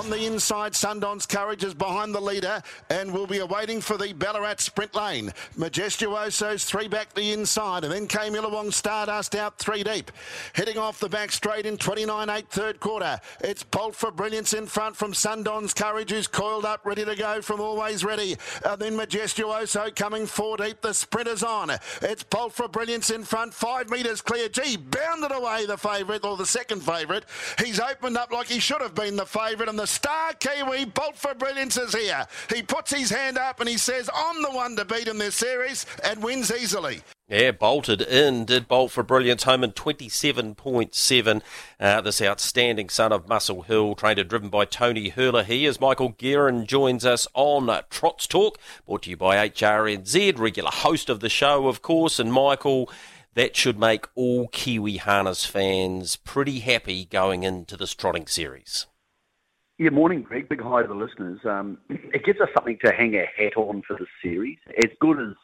On the inside, Sundon's Courage is behind the leader and will be awaiting for the Ballarat sprint lane. Majestuoso's three back the inside, and then came Illawong Stardust out three deep. Heading off the back straight in 29-8 third quarter. It's Bolt for Brilliance in front from Sundon's Courage, who's coiled up, ready to go from Always Ready. And then Majestuoso coming four deep. The sprinters on. It's Bolt for Brilliance in front, five metres clear. Gee, bounded away the favourite, or the second favourite. He's opened up like he should have been the favourite, and the star Kiwi, Bolt for Brilliance, is here. He puts his hand up and he says, I'm the one to beat in this series and wins easily. Yeah, bolted in, did bolt for Brilliance home in 27.7. Uh, this outstanding son of Muscle Hill, trained and driven by Tony Herlihy. He is Michael Guerin, joins us on Trots Talk, brought to you by HRNZ, regular host of the show, of course. And Michael, that should make all Kiwi harness fans pretty happy going into this trotting series. Yeah, morning, Greg. Big hi to the listeners. Um, it gives us something to hang our hat on for the series. As good as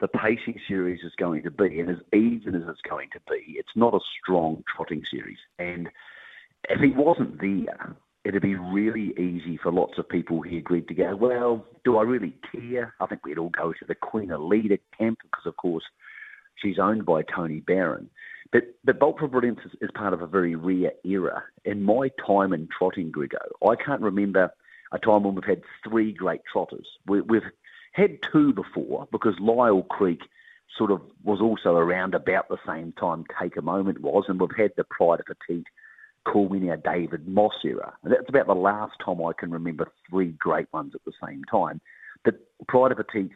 the pacing series is going to be, and as even as it's going to be, it's not a strong trotting series. And if he wasn't there, it'd be really easy for lots of people here, Greg, to go, well, do I really care? I think we'd all go to the Queen Elida camp because, of course, she's owned by Tony Barron. But, but Bolt for Brilliance is, is part of a very rare era. In my time in trotting, Grego, I can't remember a time when we've had three great trotters. We, we've had two before because Lyell Creek sort of was also around about the same time Take a Moment was, and we've had the Pride of Petite, Me Now David Moss era. And that's about the last time I can remember three great ones at the same time. But Pride of Petite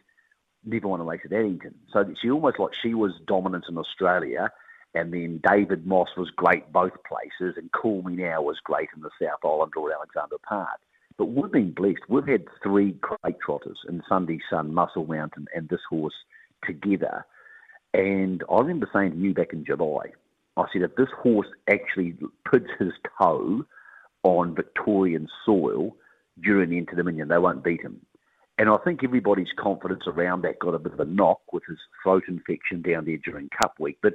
never won a race at Addington. So she almost like she was dominant in Australia and then David Moss was great both places, and Call Me Now was great in the South Island or Alexandra Park. But we've been blessed. We've had three great trotters in Sundees Son, Muscle Mountain, and this horse together. And I remember saying to you back in July, I said, if this horse actually puts his toe on Victorian soil during the Inter Dominion, they won't beat him. And I think everybody's confidence around that got a bit of a knock with his throat infection down there during Cup Week. But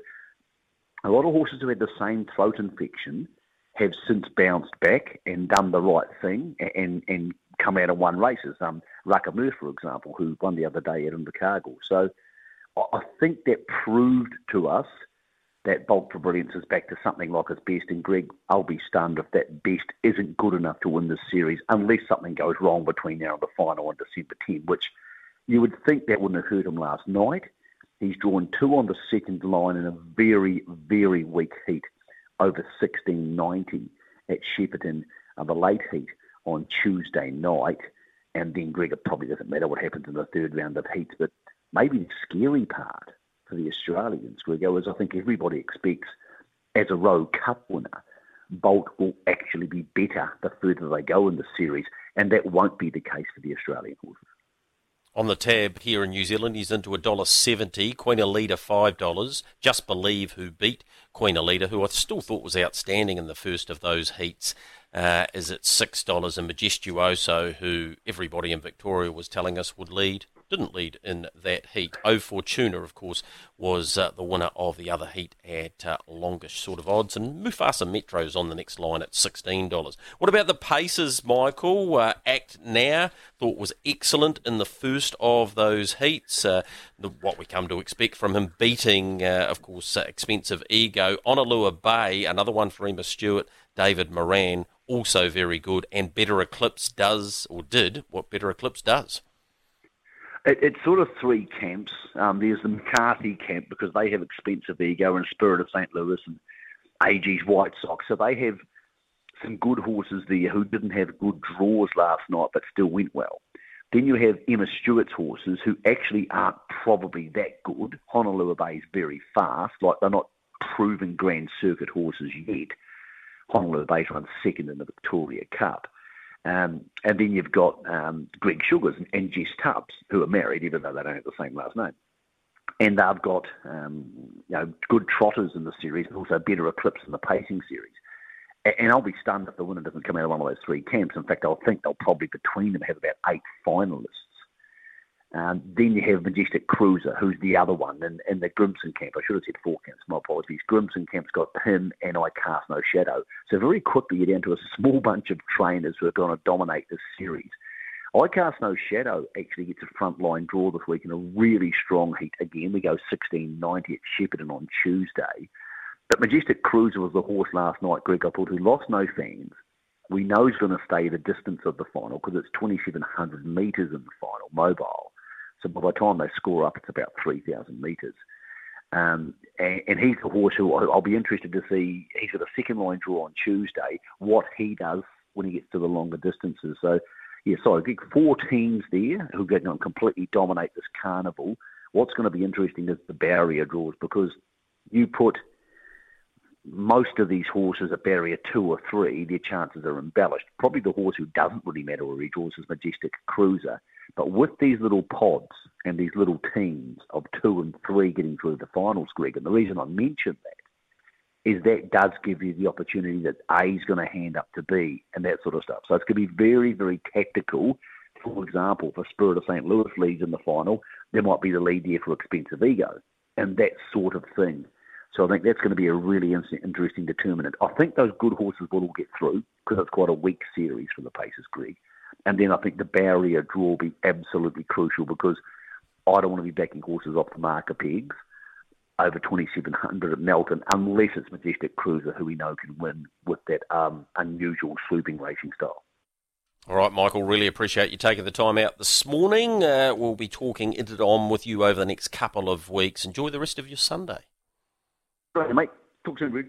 a lot of horses who had the same throat infection have since bounced back and done the right thing and, and come out and won races. Um, Rakamur, for example, who won the other day at Invercargill. So I think that proved to us that Bolt for Brilliance is back to something like its best. And Greg, I'll be stunned if that best isn't good enough to win this series, unless something goes wrong between now and the final on December 10, which you would think that wouldn't have hurt him last night. He's drawn two on the second line in a very, very weak heat over 1690 at Shepparton, uh, the late heat on Tuesday night. And then, Greg, it probably doesn't matter what happens in the third round of heats, but maybe the scary part for the Australians, Grego, is I think everybody expects as a Rowe Cup winner, Bolt will actually be better the further they go in the series, and that won't be the case for the Australian horses on the tab here in New Zealand. He's into a dollar seventy. Queen Elida five dollars. Just believe who beat Queen Elida, who I still thought was outstanding in the first of those heats, uh, is at six dollars. And Majestuoso, who everybody in Victoria was telling us would lead, didn't lead in that heat. O Fortuna, of course, was uh, the winner of the other heat at uh, longish sort of odds. And Mufasa Metro's on the next line at $16. What about the paces, Michael? Uh, Act Now thought was excellent in the first of those heats. The, what we come to expect from him beating, uh, of course, uh, Expensive Ego. Honolulu Bay, another one for Emma Stewart, David Moran, also very good. And Better Eclipse does, or did, what Better Eclipse does. It, it's sort of three camps. Um, there's the McCarthy camp because they have expensive ego and Spirit of St. Louis and AG's White Socks. So they have some good horses there who didn't have good draws last night but still went well. Then you have Emma Stewart's horses who actually aren't probably that good. Honolulu Bay is very fast, like they're not proven Grand Circuit horses yet. Honolulu Bay's run second in the Victoria Cup. Um, and then you've got um, Greg Sugars and Jess Tubbs, who are married, even though they don't have the same last name. And they've got um, you know good trotters in the series, but also better Eclipse in the pacing series. And I'll be stunned if the winner doesn't come out of one of those three camps. In fact, I'll think they'll probably between them have about eight finalists. Um, then you have Majestic Cruiser, who's the other one in, in the Grimson camp. I should have said four camps, my apologies. Grimson camp's got him and I Cast No Shadow. So very quickly you're down to a small bunch of trainers who are going to dominate this series. I Cast No Shadow actually gets a front line draw this week in a really strong heat. Again, we go 16.90 at Shepparton on Tuesday. But Majestic Cruiser was the horse last night, Greg, I thought, who lost no fans. We know he's going to stay the distance of the final because it's 2,700 metres in the final, mobile. So by the time they score up, it's about 3,000 metres. Um, and, and, he's the horse who I'll be interested to see. He's got a second line draw on Tuesday. What he does when he gets to the longer distances. So, yeah, sorry, four teams there who are going to completely dominate this carnival. What's going to be interesting is the barrier draws because you put most of these horses at barrier two or three, their chances are embellished. Probably the horse who doesn't really matter where he draws is Majestic Cruiser. But with these little pods and these little teams of two and three getting through the finals, Greg, and the reason I mention that is that does give you the opportunity that A is going to hand up to B and that sort of stuff. So it's going to be very, very tactical. For example, if Spirit of St. Louis leads in the final, there might be the lead there for Expensive Ego and that sort of thing. So I think that's going to be a really interesting determinant. I think those good horses will all get through because it's quite a weak series for the paces, Greg. And then I think the barrier draw will be absolutely crucial because I don't want to be backing horses off the marker pegs over 2700 at Melton unless it's Majestic Cruiser who we know can win with that um, unusual swooping racing style. All right, Michael, really appreciate you taking the time out this morning. Uh, we'll be talking into on with you over the next couple of weeks. Enjoy the rest of your Sunday. Right, mate. Talk soon, Rick.